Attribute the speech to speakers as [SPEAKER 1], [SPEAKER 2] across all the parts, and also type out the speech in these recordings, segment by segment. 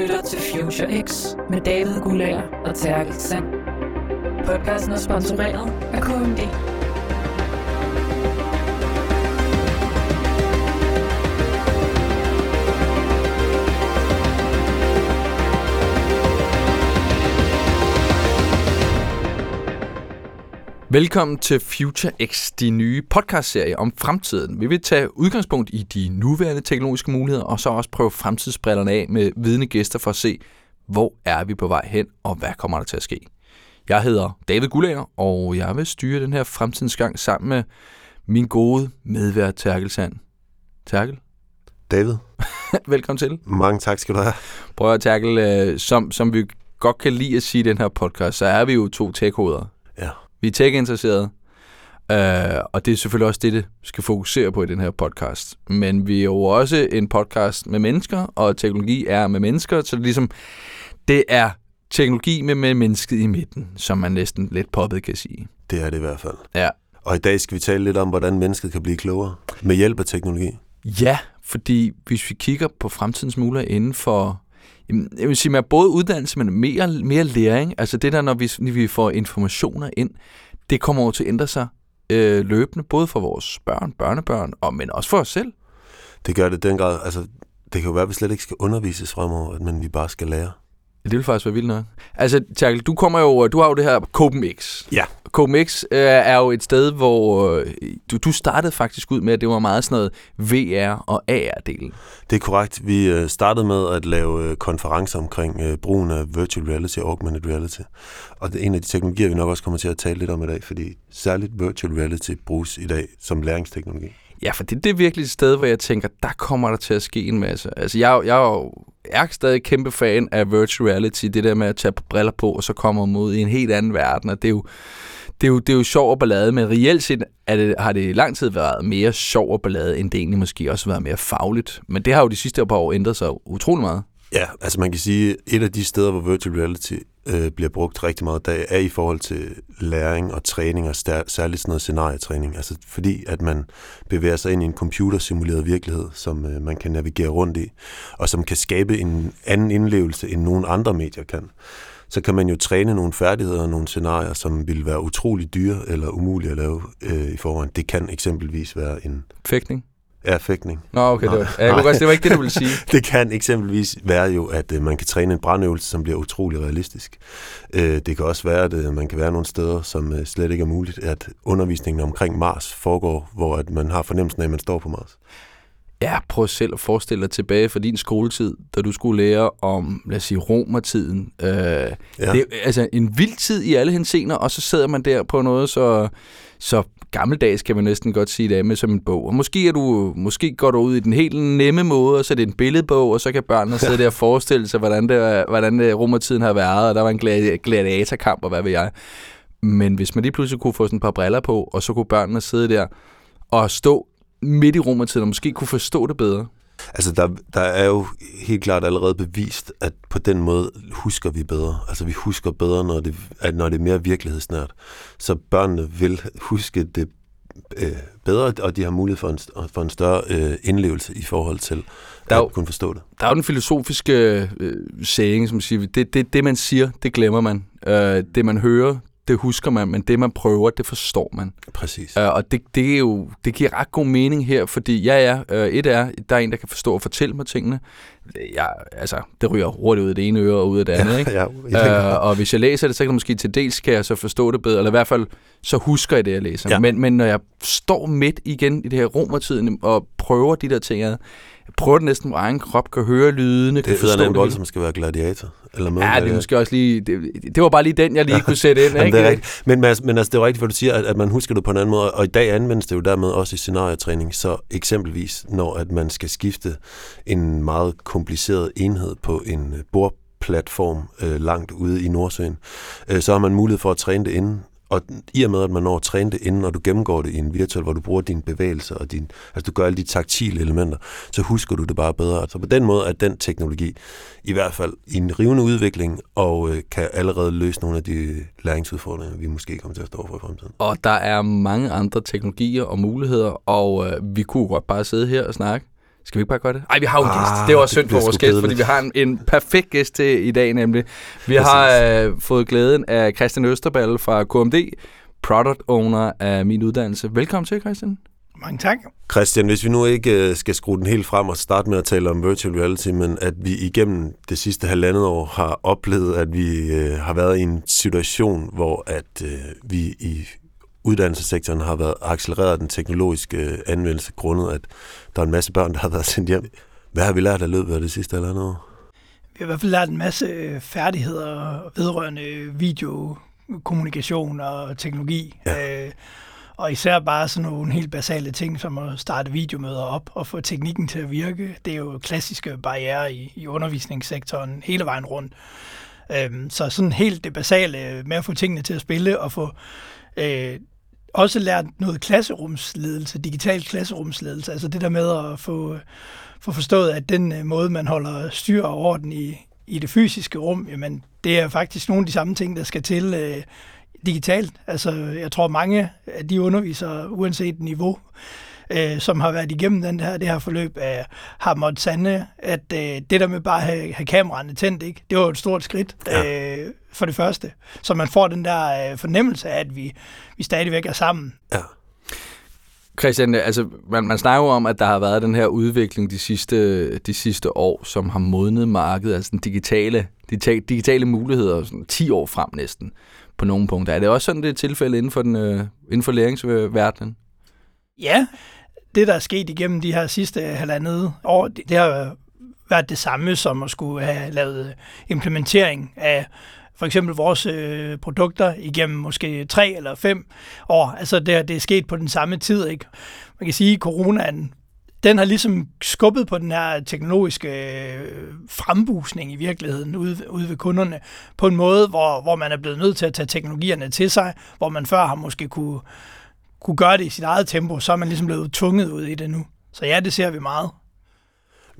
[SPEAKER 1] lytter til Future X med David Gulager og Terkel Sand. Podcasten er sponsoreret af KMD.
[SPEAKER 2] Velkommen til Future X, de nye podcastserie om fremtiden. Vi vil tage udgangspunkt i de nuværende teknologiske muligheder, og så også prøve fremtidsbrillerne af med vidne gæster for at se, hvor er vi på vej hen, og hvad kommer der til at ske. Jeg hedder David Gullager, og jeg vil styre den her fremtidens gang sammen med min gode medvært Terkel Sand. Terkel,
[SPEAKER 3] David,
[SPEAKER 2] velkommen til.
[SPEAKER 3] mange tak skal du have.
[SPEAKER 2] Prøv at Terkel, øh, som, som vi godt kan lide at sige i den her podcast, så er vi jo to tech-hoveder.
[SPEAKER 3] Ja.
[SPEAKER 2] Vi er tech-interesserede, øh, og det er selvfølgelig også det, det skal fokusere på i den her podcast. Men vi er jo også en podcast med mennesker, og teknologi er med mennesker, så det er ligesom, det er teknologi med, med mennesket i midten, som man næsten lidt poppet kan sige.
[SPEAKER 3] Det er det i hvert fald.
[SPEAKER 2] Ja.
[SPEAKER 3] Og i dag skal vi tale lidt om, hvordan mennesket kan blive klogere med hjælp af teknologi.
[SPEAKER 2] Ja, fordi hvis vi kigger på fremtidens muligheder inden for jeg vil sige, med både uddannelse, men mere, mere læring, altså det der, når vi, når vi får informationer ind, det kommer over til at ændre sig øh, løbende, både for vores børn, børnebørn, og, men også for os selv.
[SPEAKER 3] Det gør det den grad, altså det kan jo være, at vi slet ikke skal undervises fremover, men vi bare skal lære.
[SPEAKER 2] Det vil faktisk være vildt nok. Altså, Terkel, du kommer jo, du har jo det her CopenX.
[SPEAKER 3] Ja.
[SPEAKER 2] CopenX øh, er jo et sted, hvor øh, du, du startede faktisk ud med, at det var meget sådan noget VR og AR-delen.
[SPEAKER 3] Det er korrekt. Vi øh, startede med at lave øh, konferencer omkring øh, brugen af virtual reality og augmented reality. Og det er en af de teknologier, vi nok også kommer til at tale lidt om i dag, fordi særligt virtual reality bruges i dag som læringsteknologi.
[SPEAKER 2] Ja, for det, det er virkelig et sted, hvor jeg tænker, der kommer der til at ske en masse. Altså, jeg, jeg er jo jeg er stadig kæmpe fan af virtual reality, det der med at tage briller på, og så kommer man ud i en helt anden verden, og det er jo, det er jo, det er jo sjov og ballade, men reelt set er det, har det i lang tid været mere sjov og ballade, end det egentlig måske også har været mere fagligt. Men det har jo de sidste par år ændret sig utrolig meget.
[SPEAKER 3] Ja, altså man kan sige, et af de steder, hvor virtual reality øh, bliver brugt rigtig meget i dag, er i forhold til læring og træning, og stær- særligt sådan noget scenarietræning. Altså fordi, at man bevæger sig ind i en computersimuleret virkelighed, som øh, man kan navigere rundt i, og som kan skabe en anden indlevelse, end nogen andre medier kan. Så kan man jo træne nogle færdigheder og nogle scenarier, som vil være utrolig dyre eller umulige at lave øh, i forvejen. Det kan eksempelvis være en
[SPEAKER 2] Fægtning?
[SPEAKER 3] Erfægtning.
[SPEAKER 2] Nå, okay, det
[SPEAKER 3] Nej.
[SPEAKER 2] var, ja, jeg kunne godt, det var ikke det, du ville sige.
[SPEAKER 3] Det kan eksempelvis være jo, at øh, man kan træne en brandøvelse, som bliver utrolig realistisk. Øh, det kan også være, at øh, man kan være nogle steder, som øh, slet ikke er muligt, at undervisningen omkring Mars foregår, hvor at man har fornemmelsen af, at man står på Mars.
[SPEAKER 2] Ja, prøv selv at forestille dig tilbage fra din skoletid, da du skulle lære om, lad os sige, romertiden. Øh, ja. Det er altså en vild tid i alle henseender, og så sidder man der på noget så, så gammeldags, kan man næsten godt sige det med som en bog. Og måske, er du, måske går du ud i den helt nemme måde, og så er det en billedbog, og så kan børnene sidde der og forestille sig, hvordan, det, hvordan det, romertiden har været, og der var en gladi- gladiatorkamp, og hvad ved jeg. Men hvis man lige pludselig kunne få sådan et par briller på, og så kunne børnene sidde der og stå midt i romertiden, og måske kunne forstå det bedre.
[SPEAKER 3] Altså, der, der er jo helt klart allerede bevist, at på den måde husker vi bedre. Altså, vi husker bedre, når det, at når det er mere virkelighedsnært. Så børnene vil huske det øh, bedre, og de har mulighed for en, for en større øh, indlevelse i forhold til
[SPEAKER 2] Der er jo-
[SPEAKER 3] at kunne forstå det.
[SPEAKER 2] Der er jo den filosofiske øh, saying, som siger, det, det, det man siger, det glemmer man. Øh, det man hører, det husker man, men det man prøver, det forstår man.
[SPEAKER 3] Præcis.
[SPEAKER 2] Øh, og det, det, er jo, det giver ret god mening her, fordi ja, ja, øh, et er, der er en, der kan forstå og fortælle mig tingene. Ja, altså, det ryger hurtigt ud af det ene øre og ud af det andet, ikke?
[SPEAKER 3] ja, grad.
[SPEAKER 2] Øh, og hvis jeg læser det, så kan det måske til dels kan jeg så forstå det bedre, eller i hvert fald så husker jeg det, jeg læser.
[SPEAKER 3] Ja.
[SPEAKER 2] Men, men når jeg står midt igen i det her romertiden og prøver de der ting, jeg, prøver det næsten på egen krop, kan høre lydene,
[SPEAKER 3] det
[SPEAKER 2] det.
[SPEAKER 3] en vold, som skal være gladiator. Eller med,
[SPEAKER 2] Ja, det er måske også lige... Det, det var bare lige den, jeg lige kunne sætte ind,
[SPEAKER 3] Jamen,
[SPEAKER 2] ikke?
[SPEAKER 3] det er rigtigt. Men, Mads, men altså, det er rigtigt, hvad du siger, at, at man husker det på en anden måde, og i dag anvendes det jo dermed også i scenarietræning, så eksempelvis, når at man skal skifte en meget kompliceret enhed på en øh, bordplatform øh, langt ude i Nordsøen, øh, så har man mulighed for at træne det inden, og i og med, at man når at træne det inden, og du gennemgår det i en virtual, hvor du bruger dine bevægelser, og din, altså du gør alle de taktile elementer, så husker du det bare bedre. Så på den måde er den teknologi i hvert fald i en rivende udvikling, og øh, kan allerede løse nogle af de øh, læringsudfordringer, vi måske kommer til at stå for i fremtiden.
[SPEAKER 2] Og der er mange andre teknologier og muligheder, og øh, vi kunne godt bare sidde her og snakke. Skal vi ikke bare gøre det? Nej, vi har jo en
[SPEAKER 3] Ah,
[SPEAKER 2] gæst. Det er også
[SPEAKER 3] det
[SPEAKER 2] synd for vores gæst, fordi vi har en, en perfekt gæst til i dag nemlig. Vi har øh, fået glæden af Christian Østerballe fra KMD, product owner af min uddannelse. Velkommen til, Christian.
[SPEAKER 4] Mange tak.
[SPEAKER 3] Christian, hvis vi nu ikke øh, skal skrue den helt frem og starte med at tale om virtual reality, men at vi igennem det sidste halvandet år har oplevet, at vi øh, har været i en situation, hvor at øh, vi i uddannelsessektoren har været accelereret den teknologiske øh, anvendelse, grundet at der er en masse børn, der har været sendt hjem. Hvad har vi lært af løbet af det sidste halvandet år?
[SPEAKER 4] Vi har i hvert fald lært en masse øh, færdigheder vedrørende videokommunikation og teknologi. Ja. Øh, og især bare sådan nogle helt basale ting, som at starte videomøder op og få teknikken til at virke. Det er jo klassiske barriere i, i undervisningssektoren hele vejen rundt. Øhm, så sådan helt det basale med at få tingene til at spille og få øh, også lært noget klasserumsledelse, digital klasserumsledelse. Altså det der med at få, få forstået, at den øh, måde, man holder styr og orden i, i det fysiske rum, jamen, det er faktisk nogle af de samme ting, der skal til øh, digitalt. Altså, jeg tror, mange af de undervisere, uanset niveau, øh, som har været igennem den her, det her forløb, øh, har måttet sande, at øh, det der med bare at have, have kameraerne tændt, ikke, det var jo et stort skridt ja. øh, for det første. Så man får den der øh, fornemmelse af, at vi, vi stadigvæk er sammen.
[SPEAKER 3] Ja.
[SPEAKER 2] Christian, altså, man, man snakker jo om, at der har været den her udvikling de sidste, de sidste år, som har modnet markedet, altså den digitale, digitale, digitale muligheder, sådan 10 år frem næsten, på nogle punkter. Er det også sådan, det er tilfælde inden for, den, øh, inden for læringsverdenen?
[SPEAKER 4] Ja, det der er sket igennem de her sidste halvandet år, det, det har været det samme som at skulle have lavet øh, implementering af for eksempel vores øh, produkter igennem måske tre eller fem år. Altså det, det er sket på den samme tid. Ikke? Man kan sige, at coronaen den har ligesom skubbet på den her teknologiske øh, frembusning i virkeligheden ude, ude ved kunderne på en måde, hvor, hvor man er blevet nødt til at tage teknologierne til sig, hvor man før har måske kunne, kunne gøre det i sit eget tempo, så er man ligesom blevet tvunget ud i det nu. Så ja, det ser vi meget.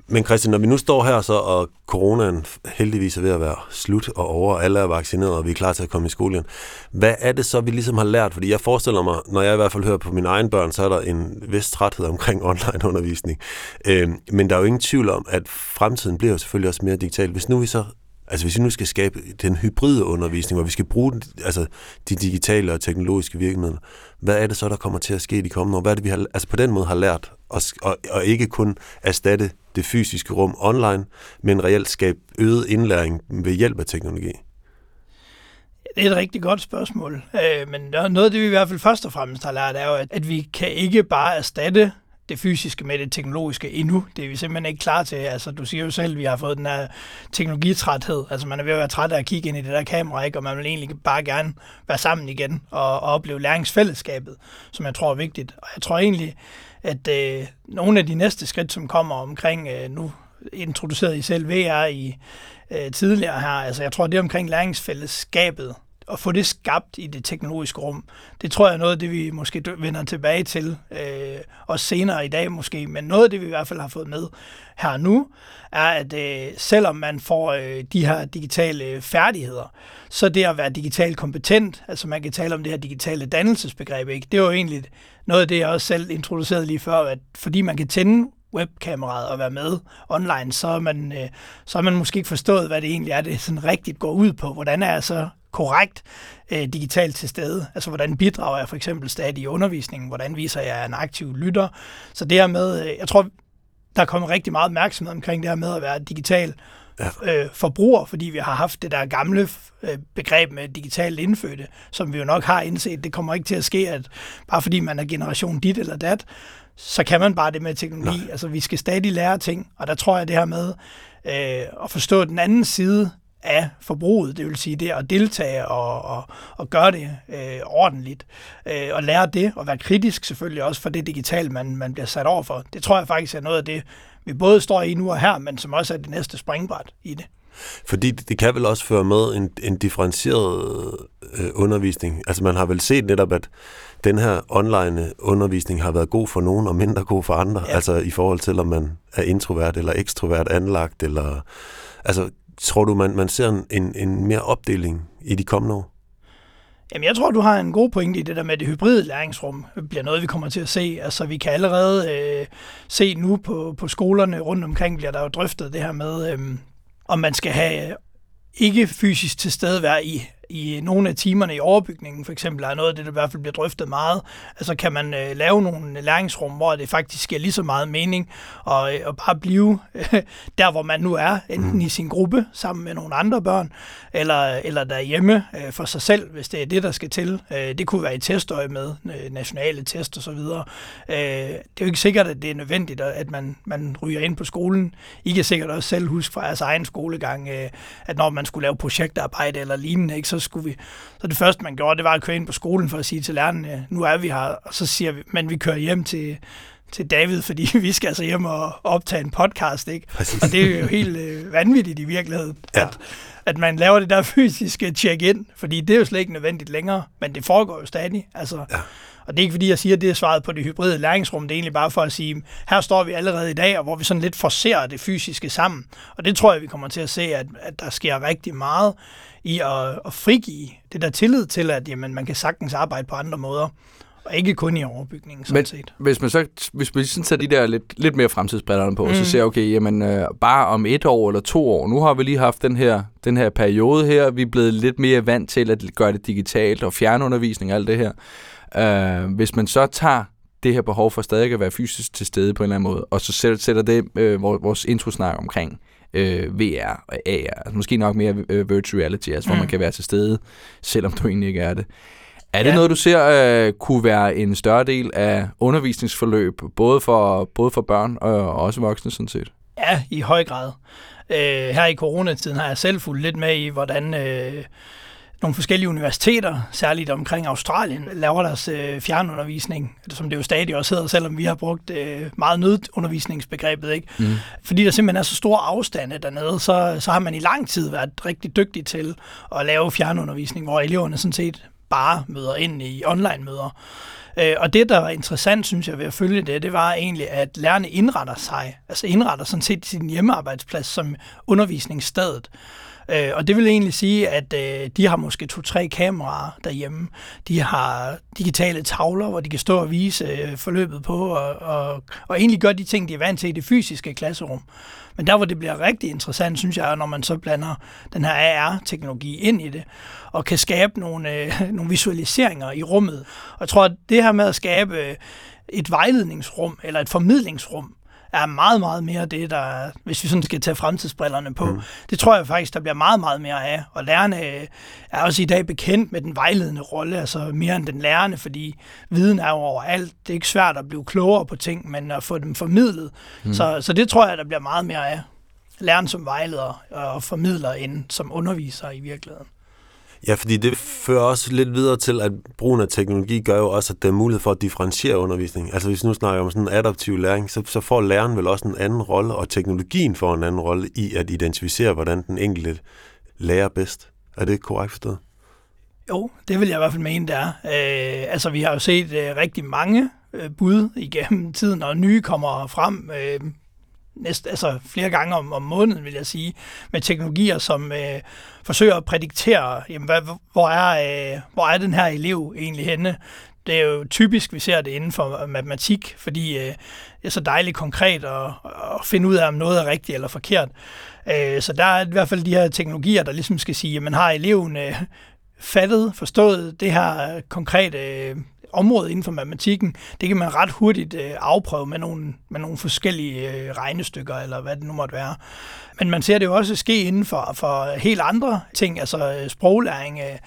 [SPEAKER 3] Men Christian, når vi nu står her så, og coronaen heldigvis er ved at være slut og over, alle er vaccineret, og vi er klar til at komme i skole igen, hvad er det så, vi ligesom har lært? Fordi jeg forestiller mig, når jeg i hvert fald hører på mine egne børn, så er der en vis træthed omkring online-undervisning. Øh, men der er jo ingen tvivl om, at fremtiden bliver jo selvfølgelig også mere digital. Hvis nu vi så Altså hvis vi nu skal skabe den hybride undervisning, hvor vi skal bruge altså, de digitale og teknologiske virkemidler, hvad er det så, der kommer til at ske i de kommende år? Hvad er det, vi har, altså på den måde har lært at, og, og ikke kun erstatte det fysiske rum online, men reelt skabe øget indlæring ved hjælp af teknologi?
[SPEAKER 4] Det er et rigtig godt spørgsmål. Øh, men noget af det, vi i hvert fald først og fremmest har lært, er jo, at vi kan ikke bare erstatte det fysiske med det teknologiske endnu. Det er vi simpelthen ikke klar til. Altså, du siger jo selv, at vi har fået den her teknologitræthed. Altså, man er ved at være træt af at kigge ind i det der kamera, ikke? og man vil egentlig bare gerne være sammen igen og, og opleve læringsfællesskabet, som jeg tror er vigtigt. Og jeg tror egentlig, at øh, nogle af de næste skridt, som kommer omkring, øh, nu introduceret i selv VR i øh, tidligere her, altså jeg tror, det er omkring læringsfællesskabet, at få det skabt i det teknologiske rum, det tror jeg er noget af det, vi måske vender tilbage til, øh, også senere i dag måske, men noget af det, vi i hvert fald har fået med her nu, er, at øh, selvom man får øh, de her digitale færdigheder, så det at være digitalt kompetent, altså man kan tale om det her digitale dannelsesbegreb, ikke? det er jo egentlig noget af det, jeg også selv introducerede lige før, at fordi man kan tænde webkameraet og være med online, så er man, øh, så er man måske ikke forstået, hvad det egentlig er, det sådan rigtigt går ud på. Hvordan er jeg så korrekt øh, digitalt til stede? Altså, hvordan bidrager jeg for eksempel stadig i undervisningen? Hvordan viser jeg en aktiv lytter? Så det her med, øh, jeg tror, der er kommet rigtig meget opmærksomhed omkring det her med at være digital øh, forbruger, fordi vi har haft det der gamle øh, begreb med digitalt indfødte, som vi jo nok har indset. Det kommer ikke til at ske, at bare fordi man er generation dit eller dat, så kan man bare det med teknologi. Nej. Altså, vi skal stadig lære ting, og der tror jeg det her med øh, at forstå den anden side af forbruget, det vil sige det at deltage og, og, og gøre det øh, ordentligt, øh, og lære det, og være kritisk selvfølgelig også for det digitale, man, man bliver sat over for. Det tror jeg faktisk er noget af det, vi både står i nu og her, men som også er det næste springbræt i det.
[SPEAKER 3] Fordi det kan vel også føre med en, en differentieret øh, undervisning. Altså man har vel set netop, at den her online undervisning har været god for nogen og mindre god for andre. Ja. Altså i forhold til, om man er introvert eller ekstrovert anlagt. Eller, altså tror du, man, man ser en, en, en mere opdeling i de kommende år?
[SPEAKER 4] Jamen, jeg tror, du har en god pointe i det der med, at det hybride læringsrum bliver noget, vi kommer til at se. Altså, vi kan allerede øh, se nu på, på skolerne rundt omkring, bliver der jo drøftet det her med, øh, om man skal have øh, ikke fysisk tilstedevær i i nogle af timerne i overbygningen, for eksempel, er noget af det, der i hvert fald bliver drøftet meget. Altså kan man øh, lave nogle læringsrum, hvor det faktisk giver lige så meget mening, og, øh, og bare blive øh, der, hvor man nu er, enten mm. i sin gruppe sammen med nogle andre børn, eller, eller derhjemme øh, for sig selv, hvis det er det, der skal til. Øh, det kunne være i testøje med øh, nationale test og så videre. Øh, det er jo ikke sikkert, at det er nødvendigt, at man, man ryger ind på skolen. I kan sikkert også selv huske fra jeres egen skolegang, øh, at når man skulle lave projektarbejde eller lignende, ikke, så skulle vi, så det første, man gjorde, det var at køre ind på skolen for at sige til lærerne, nu er vi her, og så siger vi, men vi kører hjem til, til David, fordi vi skal altså hjem og optage en podcast, ikke? Præcis. Og det er jo helt øh, vanvittigt i virkeligheden, ja. at, at man laver det der fysiske check-in, fordi det er jo slet ikke nødvendigt længere, men det foregår jo stadig. Altså, ja. Og det er ikke fordi, jeg siger, at det er svaret på det hybride læringsrum. Det er egentlig bare for at sige, her står vi allerede i dag, og hvor vi sådan lidt forser det fysiske sammen. Og det tror jeg, vi kommer til at se, at, at der sker rigtig meget i at, at frigive det der tillid til, at jamen, man kan sagtens arbejde på andre måder. Og ikke kun i overbygningen, sådan Men, set.
[SPEAKER 2] Hvis man så hvis man sådan tager de der lidt, lidt mere fremtidsbrillerne på, mm. så ser okay, jamen øh, bare om et år eller to år, nu har vi lige haft den her, den her periode her, vi er blevet lidt mere vant til at gøre det digitalt og fjernundervisning og alt det her. Øh, hvis man så tager det her behov for stadig at være fysisk til stede på en eller anden måde, og så sætter, det øh, vores introsnak omkring øh, VR og AR, altså måske nok mere øh, virtual reality, altså mm. hvor man kan være til stede, selvom du egentlig ikke er det. Er det ja. noget, du ser øh, kunne være en større del af undervisningsforløb, både for, både for børn og også voksne sådan set?
[SPEAKER 4] Ja, i høj grad. Øh, her i coronatiden har jeg selv fulgt lidt med i, hvordan øh, nogle forskellige universiteter, særligt omkring Australien, laver deres øh, fjernundervisning, som det jo stadig også hedder, selvom vi har brugt øh, meget nødundervisningsbegrebet. Ikke? Mm. Fordi der simpelthen er så store afstande dernede, så, så har man i lang tid været rigtig dygtig til at lave fjernundervisning, hvor eleverne sådan set bare møder ind i online-møder. Øh, og det, der var interessant, synes jeg, ved at følge det, det var egentlig, at lærerne indretter sig, altså indretter sådan set sin hjemmearbejdsplads som undervisningsstedet. Øh, og det vil egentlig sige, at øh, de har måske to-tre kameraer derhjemme. De har digitale tavler, hvor de kan stå og vise øh, forløbet på, og, og, og egentlig gøre de ting, de er vant til i det fysiske klasserum. Men der, hvor det bliver rigtig interessant, synes jeg, er, når man så blander den her AR-teknologi ind i det, og kan skabe nogle, øh, nogle visualiseringer i rummet. Og jeg tror, at det her med at skabe øh, et vejledningsrum, eller et formidlingsrum, er meget, meget mere det, der, hvis vi sådan skal tage fremtidsbrillerne på, mm. det tror jeg faktisk, der bliver meget, meget mere af. Og lærerne er også i dag bekendt med den vejledende rolle, altså mere end den lærende, fordi viden er jo overalt. Det er ikke svært at blive klogere på ting, men at få dem formidlet. Mm. Så, så det tror jeg, der bliver meget mere af. Læreren som vejleder og formidler end som underviser i virkeligheden.
[SPEAKER 3] Ja, fordi det fører også lidt videre til, at brugen af teknologi gør jo også, at der er mulighed for at differentiere undervisning. Altså hvis nu snakker om sådan en adaptiv læring, så, så får læreren vel også en anden rolle, og teknologien får en anden rolle i at identificere, hvordan den enkelte lærer bedst. Er det korrekt forstået?
[SPEAKER 4] Jo, det vil jeg i hvert fald mene, det er. Øh, altså, vi har jo set øh, rigtig mange øh, bud igennem tiden, og nye kommer frem. Øh, næst, altså flere gange om, om måneden, vil jeg sige, med teknologier, som øh, forsøger at prædiktere, jamen, hvad, hvor, er, øh, hvor er den her elev egentlig henne? Det er jo typisk, vi ser det inden for matematik, fordi øh, det er så dejligt konkret at, at finde ud af, om noget er rigtigt eller forkert. Øh, så der er i hvert fald de her teknologier, der ligesom skal sige, jamen man har eleven øh, fattet, forstået det her konkrete øh, område inden for matematikken, det kan man ret hurtigt øh, afprøve med nogle, med nogle forskellige øh, regnestykker, eller hvad det nu måtte være. Men man ser det jo også ske inden for, for helt andre ting, altså øh, sproglæring, øh,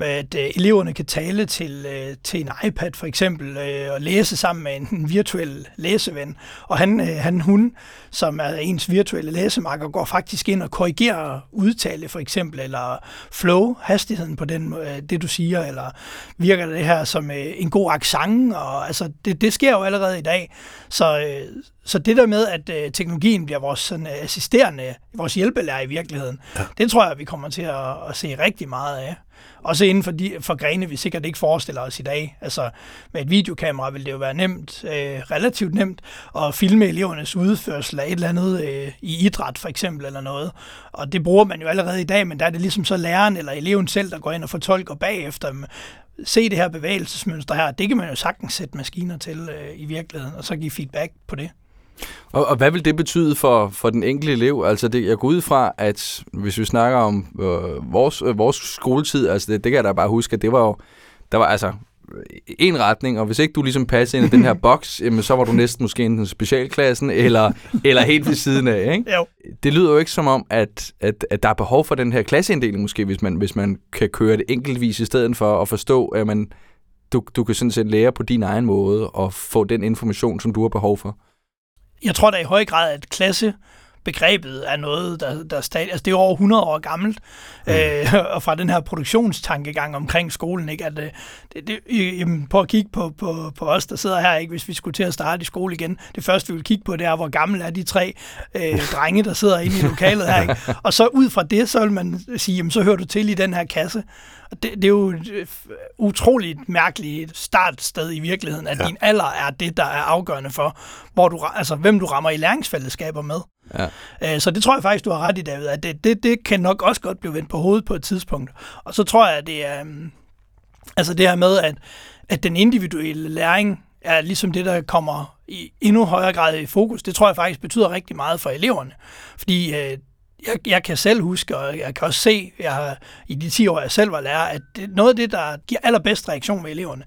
[SPEAKER 4] at øh, eleverne kan tale til, øh, til en iPad for eksempel, øh, og læse sammen med en, en virtuel læseven. Og han, øh, han, hun, som er ens virtuelle læsemarker, går faktisk ind og korrigerer udtale for eksempel, eller flow, hastigheden på den, øh, det du siger, eller virker det her som øh, en god accent, og altså det, det sker jo allerede i dag. Så, øh, så det der med, at øh, teknologien bliver vores sådan, øh, assisterende, vores hjælpelærer i virkeligheden, ja. det tror jeg, vi kommer til at, at se rigtig meget af. Også inden for, de, for grene, vi sikkert ikke forestiller os i dag. Altså med et videokamera vil det jo være nemt, øh, relativt nemt, at filme elevernes udførsel af et eller andet øh, i idræt for eksempel eller noget. Og det bruger man jo allerede i dag, men der er det ligesom så læreren eller eleven selv, der går ind og fortolker bagefter se det her bevægelsesmønster her, det kan man jo sagtens sætte maskiner til øh, i virkeligheden, og så give feedback på det.
[SPEAKER 2] Og, og hvad vil det betyde for, for den enkelte elev? Altså det, jeg går ud fra, at hvis vi snakker om øh, vores, øh, vores skoletid, altså det, det kan jeg da bare huske, at det var jo, der var altså en retning, og hvis ikke du ligesom passede ind i den her boks, jamen, så var du næsten måske i specialklassen, eller, eller helt ved siden af. Ikke?
[SPEAKER 4] Jo.
[SPEAKER 2] Det lyder jo ikke som om, at, at, at der er behov for den her klasseinddeling måske, hvis man, hvis man kan køre det enkeltvis i stedet for at forstå, at man, du, du kan sådan set lære på din egen måde og få den information, som du har behov for.
[SPEAKER 4] Jeg tror da i høj grad, at klasse begrebet er noget, der, der stadig, altså det er over 100 år gammelt, mm. øh, og fra den her produktionstankegang omkring skolen, ikke, at øh, det, det, jamen, på at kigge på, på, på os, der sidder her, ikke, hvis vi skulle til at starte i skole igen, det første vi vil kigge på, det er, hvor gamle er de tre øh, drenge, der sidder inde i lokalet her, ikke? og så ud fra det, så vil man sige, jamen, så hører du til i den her kasse, og det, det er jo et øh, utroligt mærkeligt startsted i virkeligheden, at ja. din alder er det, der er afgørende for, hvor du, altså, hvem du rammer i læringsfællesskaber med. Ja. Øh, så det tror jeg faktisk, du har ret i, David, at det, det, det kan nok også godt blive vendt på hovedet på et tidspunkt. Og så tror jeg, at det er, øhm, altså det her med, at, at den individuelle læring er ligesom det, der kommer i endnu højere grad i fokus. Det tror jeg faktisk betyder rigtig meget for eleverne. Fordi øh, jeg, jeg kan selv huske, og jeg kan også se, jeg har, i de 10 år, jeg selv var lærer, at det, noget af det, der giver allerbedst reaktion med eleverne,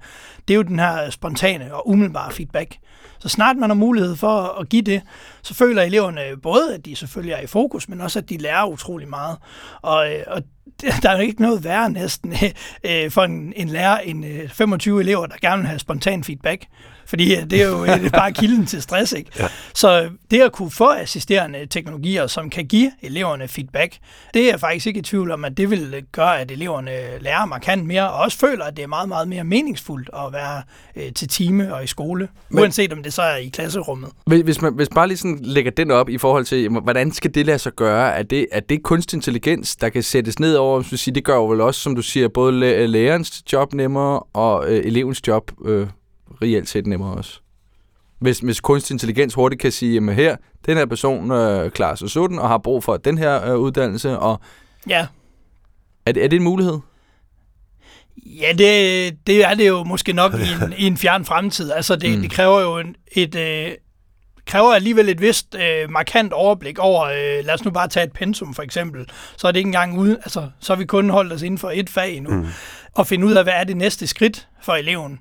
[SPEAKER 4] det er jo den her spontane og umiddelbare feedback. Så snart man har mulighed for at give det, så føler eleverne både, at de selvfølgelig er i fokus, men også, at de lærer utrolig meget. Og, øh, og der er jo ikke noget værre næsten øh, for en, en lærer end øh, 25 elever, der gerne vil have spontan feedback. Fordi det er jo det er bare kilden til stress. Ikke? Ja. Så det at kunne få assisterende teknologier, som kan give eleverne feedback, det er jeg faktisk ikke i tvivl om, at det vil gøre, at eleverne lærer markant mere, og også føler, at det er meget, meget mere meningsfuldt at være øh, til time og i skole, Men, uanset om det så er i klasserummet.
[SPEAKER 2] Hvis man hvis bare lige sådan lægger den op i forhold til, hvordan skal det lade sig gøre? Er det, er det kunstig intelligens, der kan sættes ned over, hvis sige, det gør jo vel også, som du siger, både lærerens job nemmere og øh, elevens job øh, reelt set nemmere også. Hvis, hvis kunstig intelligens hurtigt kan sige, at her, den her person øh, klarer sig sådan og har brug for den her øh, uddannelse, og
[SPEAKER 4] ja.
[SPEAKER 2] er, det, er det en mulighed?
[SPEAKER 4] Ja, det, det er det jo måske nok i en, i en fjern fremtid. Altså, det, mm. det kræver jo en, et, øh, kræver alligevel et vist øh, markant overblik over, øh, lad os nu bare tage et pensum for eksempel, så er det ikke engang uden, altså, så har vi kun holdt os inden for et fag nu, mm. og finde ud af, hvad er det næste skridt for eleven.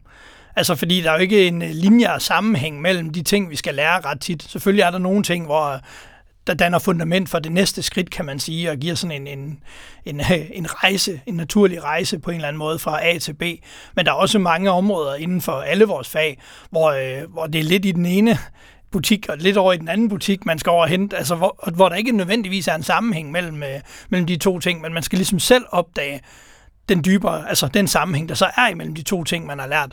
[SPEAKER 4] Altså, fordi der er jo ikke en øh, linje og sammenhæng mellem de ting, vi skal lære ret tit. Selvfølgelig er der nogle ting, hvor øh, der danner fundament for det næste skridt, kan man sige, og giver sådan en, en, en, en rejse, en naturlig rejse på en eller anden måde fra A til B. Men der er også mange områder inden for alle vores fag, hvor, øh, hvor det er lidt i den ene butik og lidt over i den anden butik, man skal over og hente, altså hvor, hvor der ikke nødvendigvis er en sammenhæng mellem, øh, mellem de to ting, men man skal ligesom selv opdage, den dybere, altså den sammenhæng, der så er imellem de to ting, man har lært.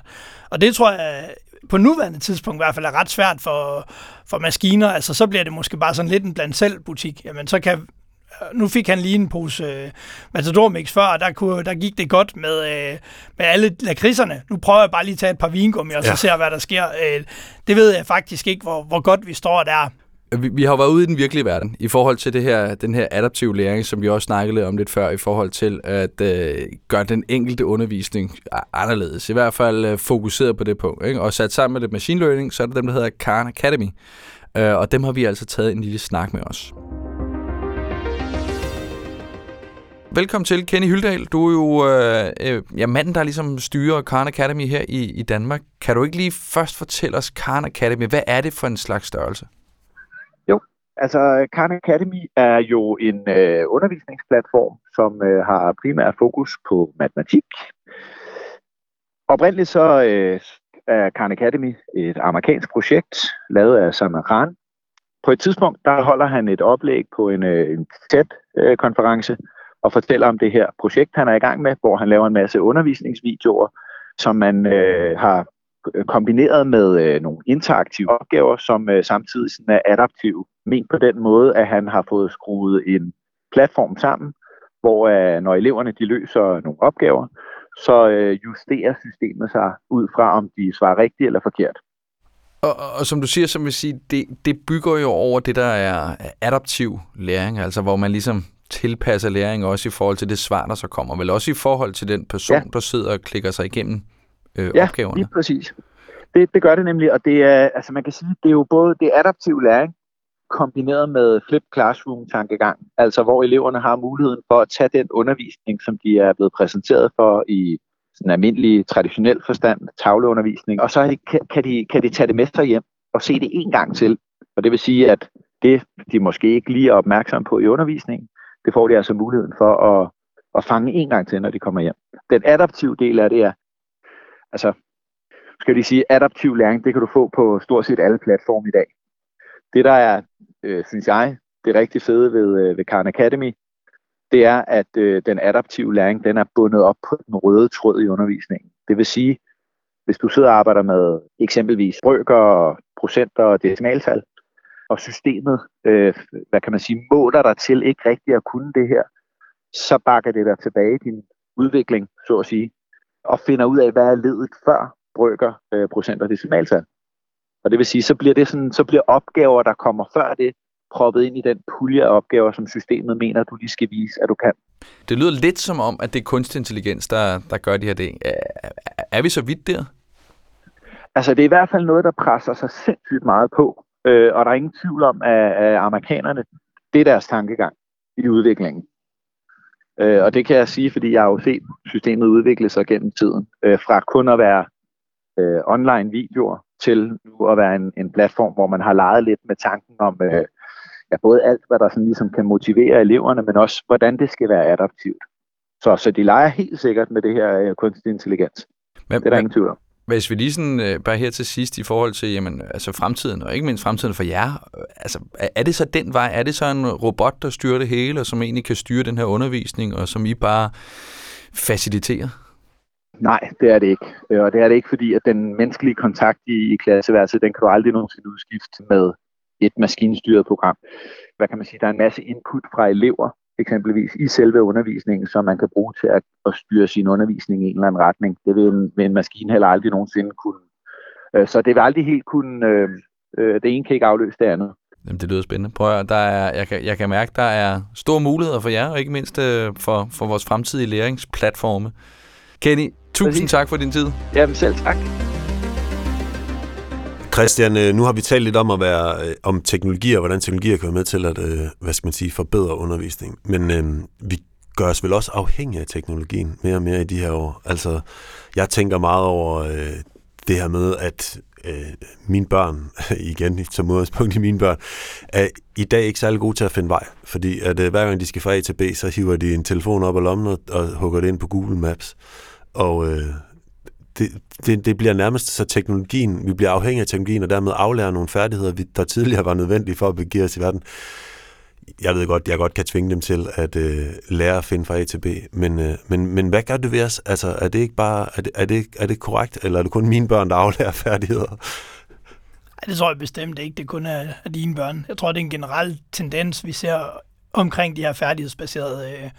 [SPEAKER 4] Og det tror jeg på nuværende tidspunkt i hvert fald er ret svært for, for maskiner. Altså så bliver det måske bare sådan lidt en blandt selv butik. Jamen så kan nu fik han lige en pose uh, Matador Mix før, og der, kunne, der gik det godt med, uh, med alle lakridserne. Nu prøver jeg bare lige at tage et par vingummi, og så ja. ser hvad der sker. Uh, det ved jeg faktisk ikke, hvor, hvor godt vi står der
[SPEAKER 2] vi, vi har jo været ude i den virkelige verden i forhold til det her, den her adaptive læring, som vi også snakkede lidt om lidt før, i forhold til at øh, gøre den enkelte undervisning anderledes. I hvert fald øh, fokuseret på det punkt. Ikke? Og sat sammen med det machine learning, så er det dem, der hedder Khan Academy. Øh, og dem har vi altså taget en lille snak med os. Velkommen til, Kenny Hyldal. Du er jo øh, øh, ja, manden, der ligesom styrer Khan Academy her i, i Danmark. Kan du ikke lige først fortælle os, Khan Academy, hvad er det for en slags størrelse?
[SPEAKER 5] Altså, Khan Academy er jo en øh, undervisningsplatform, som øh, har primært fokus på matematik. Oprindeligt så øh, er Khan Academy et amerikansk projekt, lavet af Samar Khan. På et tidspunkt, der holder han et oplæg på en, øh, en TED-konference øh, og fortæller om det her projekt, han er i gang med, hvor han laver en masse undervisningsvideoer, som man øh, har kombineret med øh, nogle interaktive opgaver, som øh, samtidig sådan er adaptive. Men på den måde, at han har fået skruet en platform sammen, hvor øh, når eleverne de løser nogle opgaver, så øh, justerer systemet sig ud fra, om de svarer rigtigt eller forkert.
[SPEAKER 2] Og, og, og som du siger, som vil sige, det, det bygger jo over det, der er adaptiv læring, altså hvor man ligesom tilpasser læring også i forhold til det svar, der så kommer, vel også i forhold til den person, ja. der sidder og klikker sig igennem øh,
[SPEAKER 5] ja,
[SPEAKER 2] opgaverne.
[SPEAKER 5] Ja, præcis. Det, det gør det nemlig, og det er, altså man kan sige, det er jo både det er adaptiv læring, kombineret med flip classroom-tankegang, altså hvor eleverne har muligheden for at tage den undervisning, som de er blevet præsenteret for i sådan almindelig traditionel forstand, tavleundervisning, og så kan de, kan de tage det med sig hjem og se det en gang til. Og det vil sige, at det, de måske ikke lige er opmærksomme på i undervisningen, det får de altså muligheden for at, at fange en gang til, når de kommer hjem. Den adaptive del af det er, altså, skal jeg sige, adaptiv læring, det kan du få på stort set alle platforme i dag. Det, der er, øh, synes jeg, det rigtig fede ved, øh, ved Khan Academy, det er, at øh, den adaptive læring, den er bundet op på den røde tråd i undervisningen. Det vil sige, hvis du sidder og arbejder med eksempelvis brøker, procenter og decimaltal, og systemet, øh, hvad kan man sige, måler dig til ikke rigtigt at kunne det her, så bakker det dig tilbage i din udvikling, så at sige, og finder ud af, hvad er ledet før brøker, øh, procent og decimaltal. Og det vil sige, så bliver, det sådan, så bliver opgaver, der kommer før det, proppet ind i den pulje af opgaver, som systemet mener, du lige skal vise, at du kan.
[SPEAKER 2] Det lyder lidt som om, at det er kunstig intelligens, der, der gør de her ting. Er, er vi så vidt der?
[SPEAKER 5] Altså, det er i hvert fald noget, der presser sig sindssygt meget på. Øh, og der er ingen tvivl om, at, at amerikanerne, det er deres tankegang i udviklingen. Øh, og det kan jeg sige, fordi jeg har jo set systemet udvikle sig gennem tiden. Øh, fra kun at være øh, online videoer til nu at være en, en platform, hvor man har leget lidt med tanken om øh, ja, både alt, hvad der sådan ligesom kan motivere eleverne, men også hvordan det skal være adaptivt. Så, så de leger helt sikkert med det her øh, kunstig intelligens. Men, det er der men, ingen tvivl om.
[SPEAKER 2] Hvis vi lige sådan, øh, bare her til sidst i forhold til jamen, altså fremtiden, og ikke mindst fremtiden for jer, øh, altså, er det så den vej? Er det så en robot, der styrer det hele, og som egentlig kan styre den her undervisning, og som I bare faciliterer?
[SPEAKER 5] Nej, det er det ikke. Øh, og det er det ikke, fordi at den menneskelige kontakt i, i klasseværelset, den kan du aldrig nogensinde udskifte med et maskinstyret program. Hvad kan man sige? Der er en masse input fra elever, eksempelvis i selve undervisningen, som man kan bruge til at, at styre sin undervisning i en eller anden retning. Det vil en, vil en maskine heller aldrig nogensinde kunne. Øh, så det vil aldrig helt kunne, øh, øh, det ene kan ikke afløse det andet.
[SPEAKER 2] Jamen, det lyder spændende. Prøv at, der er, jeg, kan, jeg kan mærke, der er store muligheder for jer, og ikke mindst øh, for, for vores fremtidige læringsplatforme. Kenny, tusind Præcis. tak for din tid.
[SPEAKER 5] Jamen selv tak.
[SPEAKER 3] Christian, øh, nu har vi talt lidt om at være øh, om teknologier, og hvordan teknologier kan være med til at øh, hvad skal man sige, forbedre undervisning. Men øh, vi gør os vel også afhængige af teknologien mere og mere i de her år. Altså, jeg tænker meget over øh, det her med, at øh, mine børn, igen som udgangspunkt i mine børn, er i dag ikke særlig gode til at finde vej. Fordi at øh, hver gang de skal fra A til B, så hiver de en telefon op af lommen og, og hugger det ind på Google Maps. Og øh, det, det, det bliver nærmest så teknologien, vi bliver afhængige af teknologien, og dermed aflærer nogle færdigheder, der tidligere var nødvendige for at begive os i verden. Jeg ved godt, jeg godt kan tvinge dem til at øh, lære at finde fra A til B, men, øh, men, men hvad gør det ved os? Altså, er det ikke bare, er det, er det, er det korrekt, eller er det kun mine børn, der aflærer færdigheder?
[SPEAKER 4] Det tror jeg bestemt ikke, det kun er er dine børn. Jeg tror, det er en generel tendens, vi ser omkring de her færdighedsbaserede øh,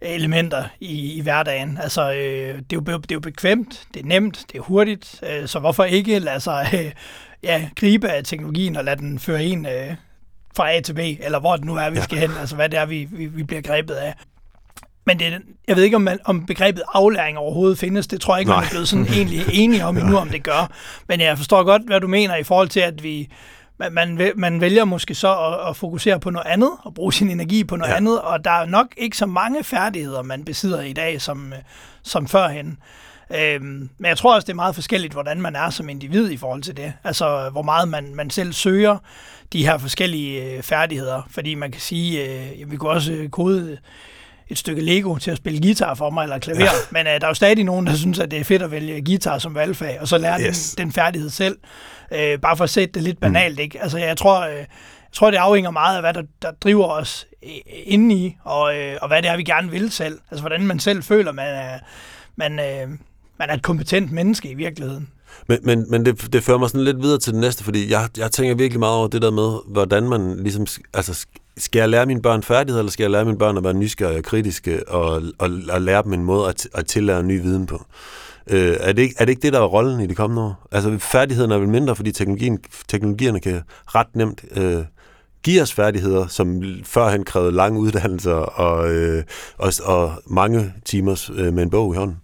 [SPEAKER 4] elementer i, i hverdagen. Altså, øh, det, er jo, det er jo bekvemt, det er nemt, det er hurtigt, øh, så hvorfor ikke lade sig øh, ja, gribe af teknologien og lade den føre en øh, fra A til B, eller hvor det nu er, vi skal hen, altså hvad det er, vi, vi, vi bliver grebet af. Men det, jeg ved ikke, om, man, om begrebet aflæring overhovedet findes. Det tror jeg ikke, Nej. man er blevet sådan egentlig enige om endnu, om det gør. Men jeg forstår godt, hvad du mener i forhold til, at vi, man, man, man vælger måske så at, at fokusere på noget andet, og bruge sin energi på noget ja. andet, og der er nok ikke så mange færdigheder, man besidder i dag, som, som førhen. Øhm, men jeg tror også, det er meget forskelligt, hvordan man er som individ i forhold til det. Altså, hvor meget man, man selv søger de her forskellige øh, færdigheder. Fordi man kan sige, øh, vi kunne også øh, kode et stykke Lego til at spille guitar for mig, eller klaver. Ja. Men øh, der er jo stadig nogen, der synes, at det er fedt at vælge guitar som valgfag, og så lære yes. den, den færdighed selv. Øh, bare for at sætte det lidt banalt, mm. ikke? Altså, jeg tror, øh, jeg tror, det afhænger meget af, hvad der, der driver os indeni, og, øh, og hvad det er, vi gerne vil selv. Altså, hvordan man selv føler, man er, man, øh, man er et kompetent menneske i virkeligheden.
[SPEAKER 3] Men, men, men det, det fører mig sådan lidt videre til det næste, fordi jeg, jeg tænker virkelig meget over det der med, hvordan man ligesom, altså skal jeg lære mine børn færdigheder, eller skal jeg lære mine børn at være nysgerrige og kritiske, og, og, og lære dem en måde at, at tillære ny viden på? Øh, er, det ikke, er det ikke det, der er rollen i de kommende år? Altså færdigheden er vel mindre, fordi teknologien, teknologierne kan ret nemt øh, give os færdigheder, som førhen krævede lange uddannelser og, øh, og, og mange timers øh, med en bog i hånden.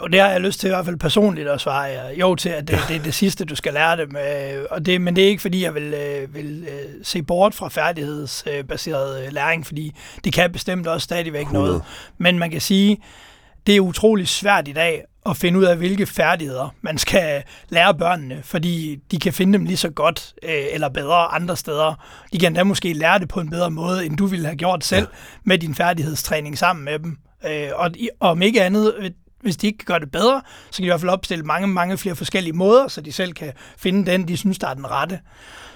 [SPEAKER 4] Jo, det har jeg lyst til i hvert fald personligt at svare jo til, at det, det er det sidste, du skal lære dem. Øh, og det, men det er ikke, fordi jeg vil, øh, vil øh, se bort fra færdighedsbaseret læring, fordi det kan bestemt også stadigvæk 100. noget. Men man kan sige, det er utrolig svært i dag at finde ud af, hvilke færdigheder man skal lære børnene, fordi de kan finde dem lige så godt eller bedre andre steder. De kan da måske lære det på en bedre måde, end du ville have gjort selv ja. med din færdighedstræning sammen med dem. og om ikke andet, hvis de ikke kan gøre det bedre, så kan de i hvert fald opstille mange, mange flere forskellige måder, så de selv kan finde den, de synes, der er den rette.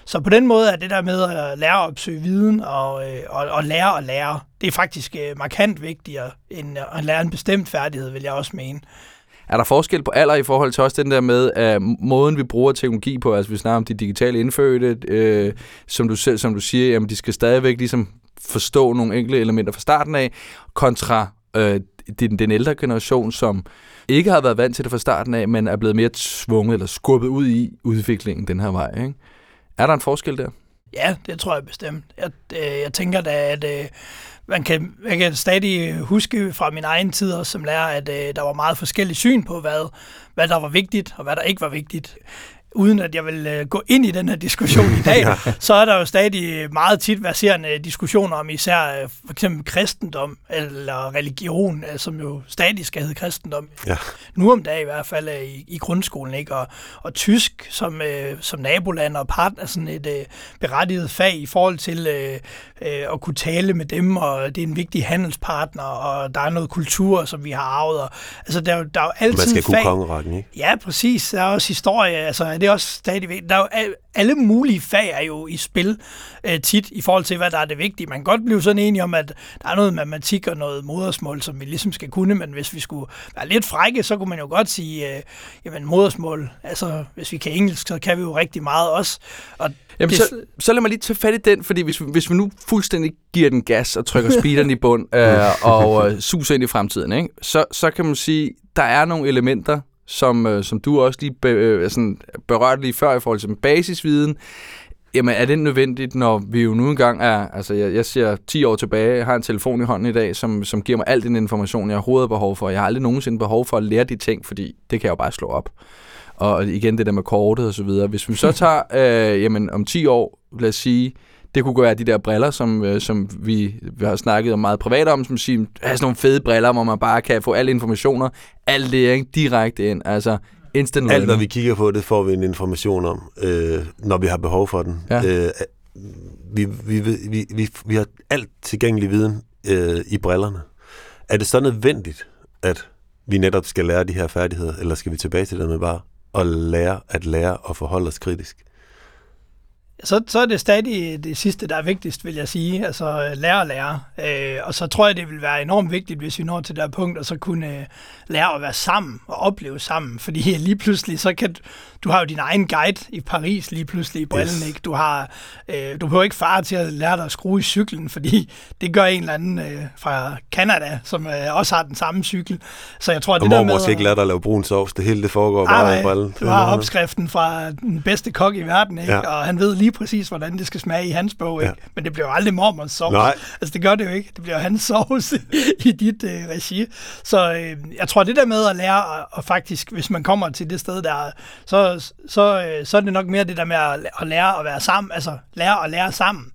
[SPEAKER 4] Så på den måde er det der med at lære at opsøge viden og, øh, og, og lære at lære, det er faktisk øh, markant vigtigere end at lære en bestemt færdighed, vil jeg også mene.
[SPEAKER 2] Er der forskel på alder i forhold til også den der med at måden, vi bruger teknologi på? Altså vi snakker om de digitale indfødte, øh, som du selv som du siger, jamen de skal stadigvæk ligesom forstå nogle enkelte elementer fra starten af, kontra øh, den, den ældre generation, som ikke har været vant til det fra starten af, men er blevet mere tvunget eller skubbet ud i udviklingen den her vej. Ikke? Er der en forskel der?
[SPEAKER 4] Ja, det tror jeg bestemt. Jeg, øh, jeg tænker da, at øh, man kan, jeg kan stadig huske fra min egen tid også som lærer, at øh, der var meget forskellige syn på, hvad, hvad der var vigtigt og hvad der ikke var vigtigt uden at jeg vil øh, gå ind i den her diskussion i dag, ja. så er der jo stadig meget tit verserende diskussioner om især øh, for eksempel kristendom eller religion, øh, som jo stadig skal hedde kristendom. Ja. Nu om dagen i hvert fald i, i grundskolen, ikke? Og, og tysk som, som naboland og partner, sådan et berettiget fag i forhold til øh, at kunne tale med dem, og det er en vigtig handelspartner, og der er noget kultur, som vi har arvet. Og, altså, der, der er jo altid
[SPEAKER 3] Man skal
[SPEAKER 4] kunne
[SPEAKER 3] kongeretten, ikke?
[SPEAKER 4] Ja, præcis. Der er også historie, altså det er også stadigvæk... Der er jo, alle mulige fag er jo i spil øh, tit i forhold til, hvad der er det vigtige. Man kan godt blive sådan enige om, at der er noget matematik og noget modersmål, som vi ligesom skal kunne, men hvis vi skulle være lidt frække, så kunne man jo godt sige, øh, jamen modersmål, altså hvis vi kan engelsk, så kan vi jo rigtig meget også. Og
[SPEAKER 2] Jamen, det... så, så lad mig lige tage fat i den, fordi hvis, hvis vi nu fuldstændig giver den gas og trykker speederen i bund øh, og øh, suser ind i fremtiden, ikke? Så, så kan man sige, der er nogle elementer, som, øh, som du også lige be, øh, sådan berørte lige før i forhold til basisviden. Jamen, er det nødvendigt, når vi jo nu engang er, altså jeg, jeg ser 10 år tilbage, jeg har en telefon i hånden i dag, som, som giver mig al den information, jeg overhovedet har behov for. Jeg har aldrig nogensinde behov for at lære de ting, fordi det kan jeg jo bare slå op. Og igen det der med kortet og så videre. Hvis vi så tager, øh, jamen om 10 år, lad os sige, det kunne være de der briller, som, øh, som vi, vi har snakket om meget privat om, som siger, er sådan nogle fede briller, hvor man bare kan få alle informationer, alt det ikke, direkte ind. Altså, instant
[SPEAKER 3] Alt, hvad vi kigger på, det får vi en information om, øh, når vi har behov for den. Ja. Øh, vi, vi, vi, vi, vi har alt tilgængelig viden øh, i brillerne. Er det så nødvendigt, at vi netop skal lære de her færdigheder, eller skal vi tilbage til det med bare at lære at lære og forholde os kritisk?
[SPEAKER 4] Så, så er det stadig det sidste, der er vigtigst, vil jeg sige. Altså lære og lære. Øh, og så tror jeg, det vil være enormt vigtigt, hvis vi når til det her punkt, at så kunne øh, lære at være sammen og opleve sammen. Fordi lige pludselig, så kan du har jo din egen guide i Paris lige pludselig i brillen, yes. ikke? Du har, øh, du behøver ikke far til at lære dig at skrue i cyklen, fordi det gør en eller anden øh, fra Canada, som øh, også har den samme cykel. Så jeg tror,
[SPEAKER 3] og
[SPEAKER 4] det
[SPEAKER 3] der med... Og ikke lære dig at lave brun sovs, det hele det foregår bare i brillen.
[SPEAKER 4] Du har opskriften fra den bedste kok i verden, ikke? Ja. Og han ved lige præcis, hvordan det skal smage i hans bog, ikke? Ja. Men det bliver jo aldrig mormors sovs. Nej. Altså, det gør det jo ikke. Det bliver hans sovs i dit øh, regi. Så øh, jeg tror, det der med at lære, og faktisk, hvis man kommer til det sted, der, så, så, øh, så er det nok mere det der med at, at lære at være sammen, altså lære at lære sammen.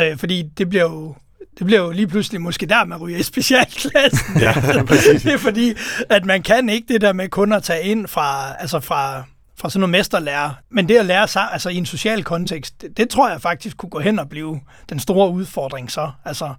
[SPEAKER 4] Øh, fordi det bliver jo det bliver jo lige pludselig måske der, man ryger i specialklassen. Ja, præcis. det er fordi, at man kan ikke det der med kun at tage ind fra, altså fra fra sådan noget mesterlærer. Men det at lære sig, altså i en social kontekst, det, det tror jeg faktisk kunne gå hen og blive den store udfordring så. Altså,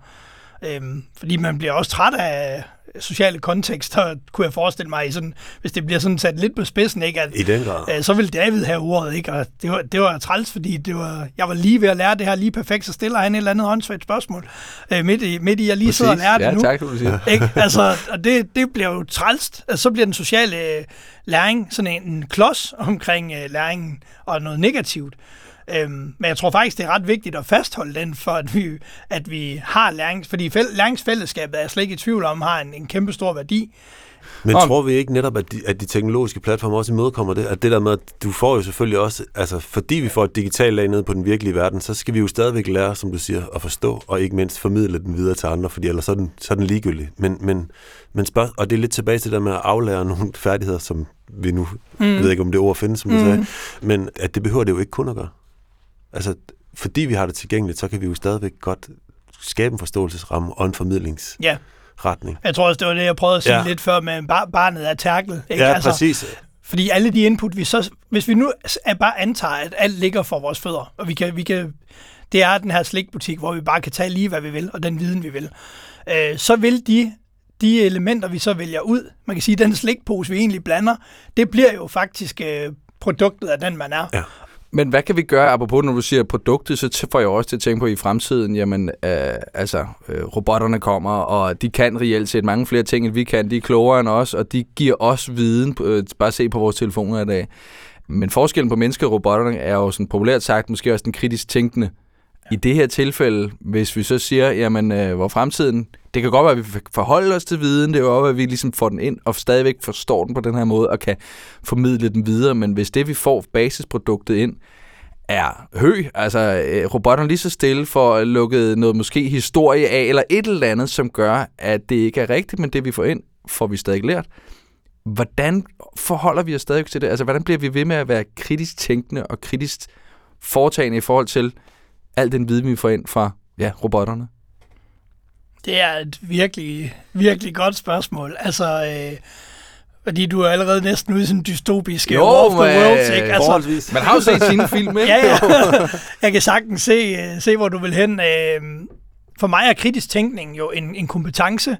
[SPEAKER 4] Øhm, fordi man bliver også træt af sociale kontekster, kunne jeg forestille mig, sådan, hvis det bliver sådan sat lidt på spidsen, ikke? At,
[SPEAKER 3] I den grad.
[SPEAKER 4] øh, så vil David have ordet, ikke? Og det var, det var træls, fordi det var, jeg var lige ved at lære det her lige perfekt, så stiller han et eller andet åndssvagt spørgsmål, øh, midt, i, midt i, jeg lige sidder og lærer det
[SPEAKER 2] ja,
[SPEAKER 4] nu.
[SPEAKER 2] tak, du siger.
[SPEAKER 4] Ikke? Altså, og det, det bliver jo trælst. Altså, så bliver den sociale øh, læring sådan en, en klods omkring øh, læringen og noget negativt. Øhm, men jeg tror faktisk, det er ret vigtigt at fastholde den, for at vi, at vi har læring, fordi fæl, læringsfællesskabet er jeg slet ikke i tvivl om, har en, en kæmpe stor værdi.
[SPEAKER 3] Men
[SPEAKER 2] Om-
[SPEAKER 3] tror vi ikke netop, at de, at de teknologiske platforme også imødekommer det? At det der med, at du får jo selvfølgelig også, altså fordi vi får et digitalt lag ned på den virkelige verden, så skal vi jo stadigvæk lære, som du siger, at forstå, og ikke mindst formidle den videre til andre, fordi ellers så er den, så er den ligegyldig. Men, men, men spørg, og det er lidt tilbage til det der med at aflære nogle færdigheder, som vi nu, mm. jeg ved ikke om det ord findes, som du
[SPEAKER 4] Mm.
[SPEAKER 3] sagde, men at det behøver det jo ikke kun at gøre. Altså, fordi vi har det tilgængeligt, så kan vi jo stadigvæk godt skabe en forståelsesramme og en formidlingsretning.
[SPEAKER 4] Ja, jeg tror også, det var det, jeg prøvede at sige. Ja. lidt før med bar, barnet er tærklet. Ikke?
[SPEAKER 3] Ja, altså, præcis.
[SPEAKER 4] Fordi alle de input, vi så, hvis vi nu er bare antager, at alt ligger for vores fødder, og vi kan, vi kan, det er den her slikbutik, hvor vi bare kan tage lige, hvad vi vil, og den viden, vi vil, øh, så vil de, de elementer, vi så vælger ud, man kan sige, den slikpose, vi egentlig blander, det bliver jo faktisk øh, produktet af den, man er.
[SPEAKER 3] Ja.
[SPEAKER 2] Men hvad kan vi gøre, apropos når du siger produktet, så får jeg også til at tænke på i fremtiden, jamen, øh, altså, øh, robotterne kommer, og de kan reelt set mange flere ting, end vi kan. De er klogere end os, og de giver os viden, øh, bare se på vores telefoner i dag. Men forskellen på mennesker og robotterne er jo sådan populært sagt, måske også den kritisk tænkende. I det her tilfælde, hvis vi så siger, jamen, øh, hvor fremtiden, det kan godt være, at vi forholder os til viden, det er jo også, at vi ligesom får den ind og stadigvæk forstår den på den her måde og kan formidle den videre, men hvis det, vi får basisproduktet ind, er hø, altså øh, robotterne lige så stille for at lukke noget måske historie af, eller et eller andet, som gør, at det ikke er rigtigt, men det vi får ind, får vi stadig lært. Hvordan forholder vi os stadig til det? Altså, hvordan bliver vi ved med at være kritisk tænkende og kritisk foretagende i forhold til al den viden, vi får ind fra ja, robotterne?
[SPEAKER 4] Det er et virkelig, virkelig godt spørgsmål. Altså, øh, fordi du er allerede næsten ude i sådan en dystopisk
[SPEAKER 2] Jo,
[SPEAKER 4] jo, of the
[SPEAKER 2] men,
[SPEAKER 4] worlds, ikke? Altså,
[SPEAKER 3] Forholdsvis.
[SPEAKER 2] Man har jo set sine film, ikke?
[SPEAKER 4] ja, ja. Jeg kan sagtens se, øh, se hvor du vil hen. Øh, For mig er kritisk tænkning jo en, en kompetence,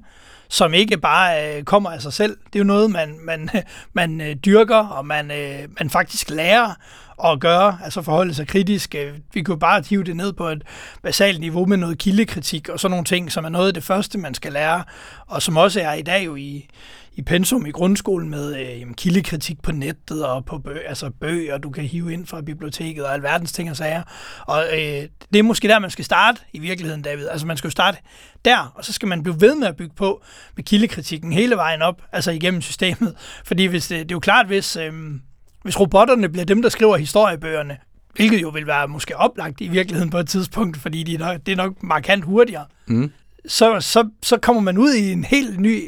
[SPEAKER 4] som ikke bare øh, kommer af sig selv. Det er jo noget, man, man, man øh, dyrker, og man, øh, man faktisk lærer at gøre, altså forholde sig kritisk. Øh, vi kunne bare hive det ned på et basalt niveau med noget kildekritik og sådan nogle ting, som er noget af det første, man skal lære, og som også er i dag jo i, i pensum i grundskolen med øh, jamen, kildekritik på nettet og på bø- altså bøger, du kan hive ind fra biblioteket og alverdens ting og sager. Og øh, det er måske der, man skal starte i virkeligheden, David. Altså man skal jo starte der, og så skal man blive ved med at bygge på med kildekritikken hele vejen op, altså igennem systemet. Fordi hvis det, det er jo klart, hvis, øh, hvis robotterne bliver dem, der skriver historiebøgerne, hvilket jo vil være måske oplagt i virkeligheden på et tidspunkt, fordi de er nok, det er nok markant hurtigere,
[SPEAKER 2] Mm.
[SPEAKER 4] så, så, så kommer man ud i en helt ny,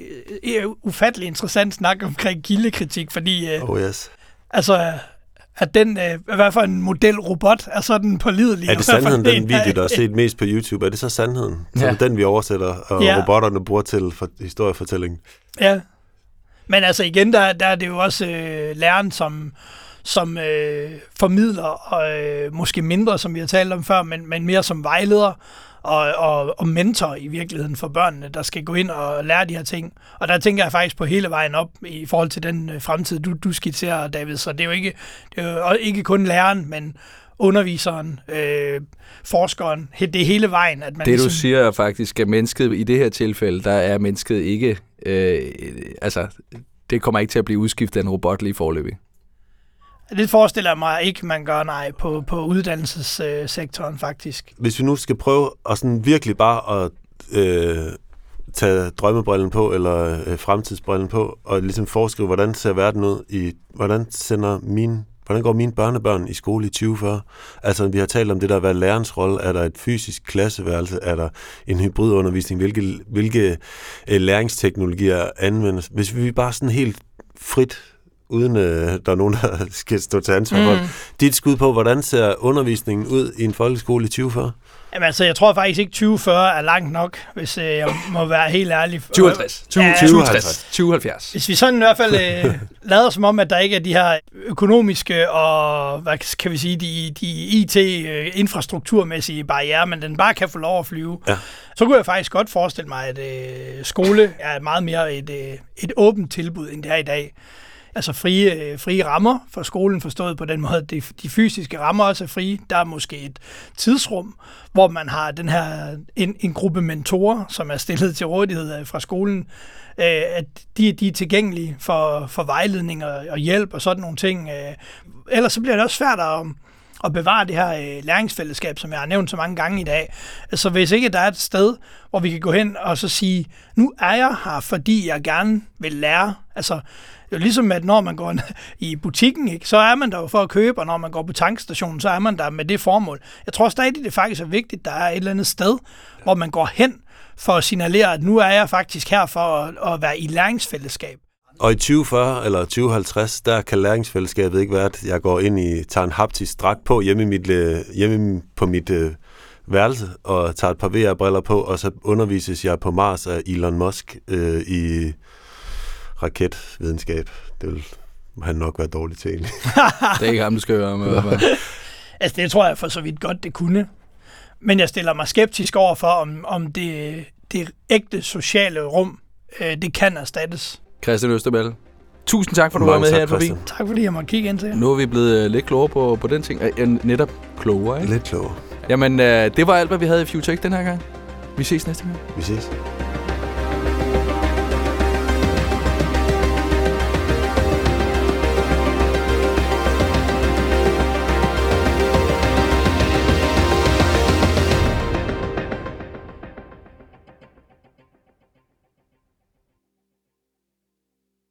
[SPEAKER 4] øh, ufattelig interessant snak omkring kildekritik, fordi øh,
[SPEAKER 3] Oh yes.
[SPEAKER 4] altså, at den, øh, hvad for en modelrobot er sådan pålidelig.
[SPEAKER 3] Er det sandheden,
[SPEAKER 4] en
[SPEAKER 3] den video, der er set mest på YouTube? Er det så sandheden? Så
[SPEAKER 2] Ja.
[SPEAKER 3] det den, vi oversætter, og
[SPEAKER 4] Ja.
[SPEAKER 3] robotterne bruger til for historiefortællingen?
[SPEAKER 4] Ja. Men altså igen, der, der er det jo også øh, læreren, som, som øh, formidler, og øh, måske mindre, som vi har talt om før, men, men mere som vejleder og, og, og mentor i virkeligheden for børnene, der skal gå ind og lære de her ting. Og der tænker jeg faktisk på hele vejen op i forhold til den øh, fremtid, du, du skitserer, David. Så det er jo ikke, det er jo ikke kun læreren, men underviseren, øh, forskeren, det er hele vejen. At man
[SPEAKER 2] Det du
[SPEAKER 4] ligesom,
[SPEAKER 2] siger er faktisk, at mennesket i det her tilfælde, der er mennesket ikke, øh, altså det kommer ikke til at blive udskiftet af en robot lige forløbig.
[SPEAKER 4] Det forestiller jeg mig ikke, man gør nej på, på uddannelsessektoren faktisk.
[SPEAKER 3] Hvis vi nu skal prøve at sådan virkelig bare at øh, tage drømmebrillen på, eller øh, fremtidsbrillen på, og ligesom foreskrive, hvordan ser verden ud i, hvordan sender mine Hvordan går mine børnebørn i skole i 2040? Altså, vi har talt om det der, hvad lærerens rolle. Er der et fysisk klasseværelse? Er der en hybridundervisning? Hvilke, hvilke øh, læringsteknologier anvendes? Hvis vi bare sådan helt frit, uden øh, der er nogen, der skal stå til ansvar for det. Dit skud på, hvordan ser undervisningen ud i en folkeskole i 2040?
[SPEAKER 4] Jamen altså, jeg tror faktisk ikke 2040 er langt nok, hvis øh, jeg må være helt ærlig.
[SPEAKER 2] 2050.
[SPEAKER 4] Ja,
[SPEAKER 2] 2060. 2070.
[SPEAKER 4] Hvis vi sådan i hvert fald øh, lader som om, at der ikke er de her økonomiske og, hvad kan vi sige, de, de IT-infrastrukturmæssige barriere, men den bare kan få lov at flyve,
[SPEAKER 3] Ja.
[SPEAKER 4] Så kunne jeg faktisk godt forestille mig, at øh, skole er meget mere et, øh, et åbent tilbud, end det er i dag. Altså frie, øh, frie rammer for skolen forstået på den måde, at de, de fysiske rammer også er frie. Der er måske et tidsrum, hvor man har den her en, en gruppe mentorer, som er stillet til rådighed øh, fra skolen, øh, at de, de er tilgængelige for, for vejledning og, og hjælp og sådan nogle ting. Øh. Ellers så bliver det også svært at, at bevare det her øh, læringsfællesskab, som jeg har nævnt så mange gange i dag. Altså hvis ikke der er et sted, hvor vi kan gå hen og så sige, nu er jeg her, fordi jeg gerne vil lære. Altså det er jo ligesom, at når man går i butikken, ikke, så er man der jo for at købe, og når man går på tankstationen, så er man der med det formål. Jeg tror stadig, det faktisk er vigtigt, at der er et eller andet sted, hvor man går hen for at signalere, at nu er jeg faktisk her for at, at være i læringsfællesskab.
[SPEAKER 3] Og i 2040 eller 2050, der kan læringsfællesskabet ikke være, at jeg går ind i, tager en haptisk dragt på hjemme, i mit, øh, hjemme på mit øh, værelse og tager et par VR-briller på, og så undervises jeg på Mars af Elon Musk øh, i raketvidenskab. Det vil han nok være dårlig til egentlig.
[SPEAKER 2] det er ikke ham, du skal høre med.
[SPEAKER 4] altså det tror jeg for så vidt godt, det kunne. Men jeg stiller mig skeptisk over for, om, om det, det ægte sociale rum, øh, det kan erstattes.
[SPEAKER 2] Christian Østerbæl, tusind tak for, at du var med her forbi.
[SPEAKER 4] Tak fordi jeg måtte kigge ind til
[SPEAKER 2] Nu er vi blevet uh, lidt klogere på, på den ting. Uh, netop klogere, ikke?
[SPEAKER 3] Lidt klogere.
[SPEAKER 2] Jamen, uh, det var alt, hvad vi havde i Future den her gang. Vi ses næste gang.
[SPEAKER 3] Vi ses.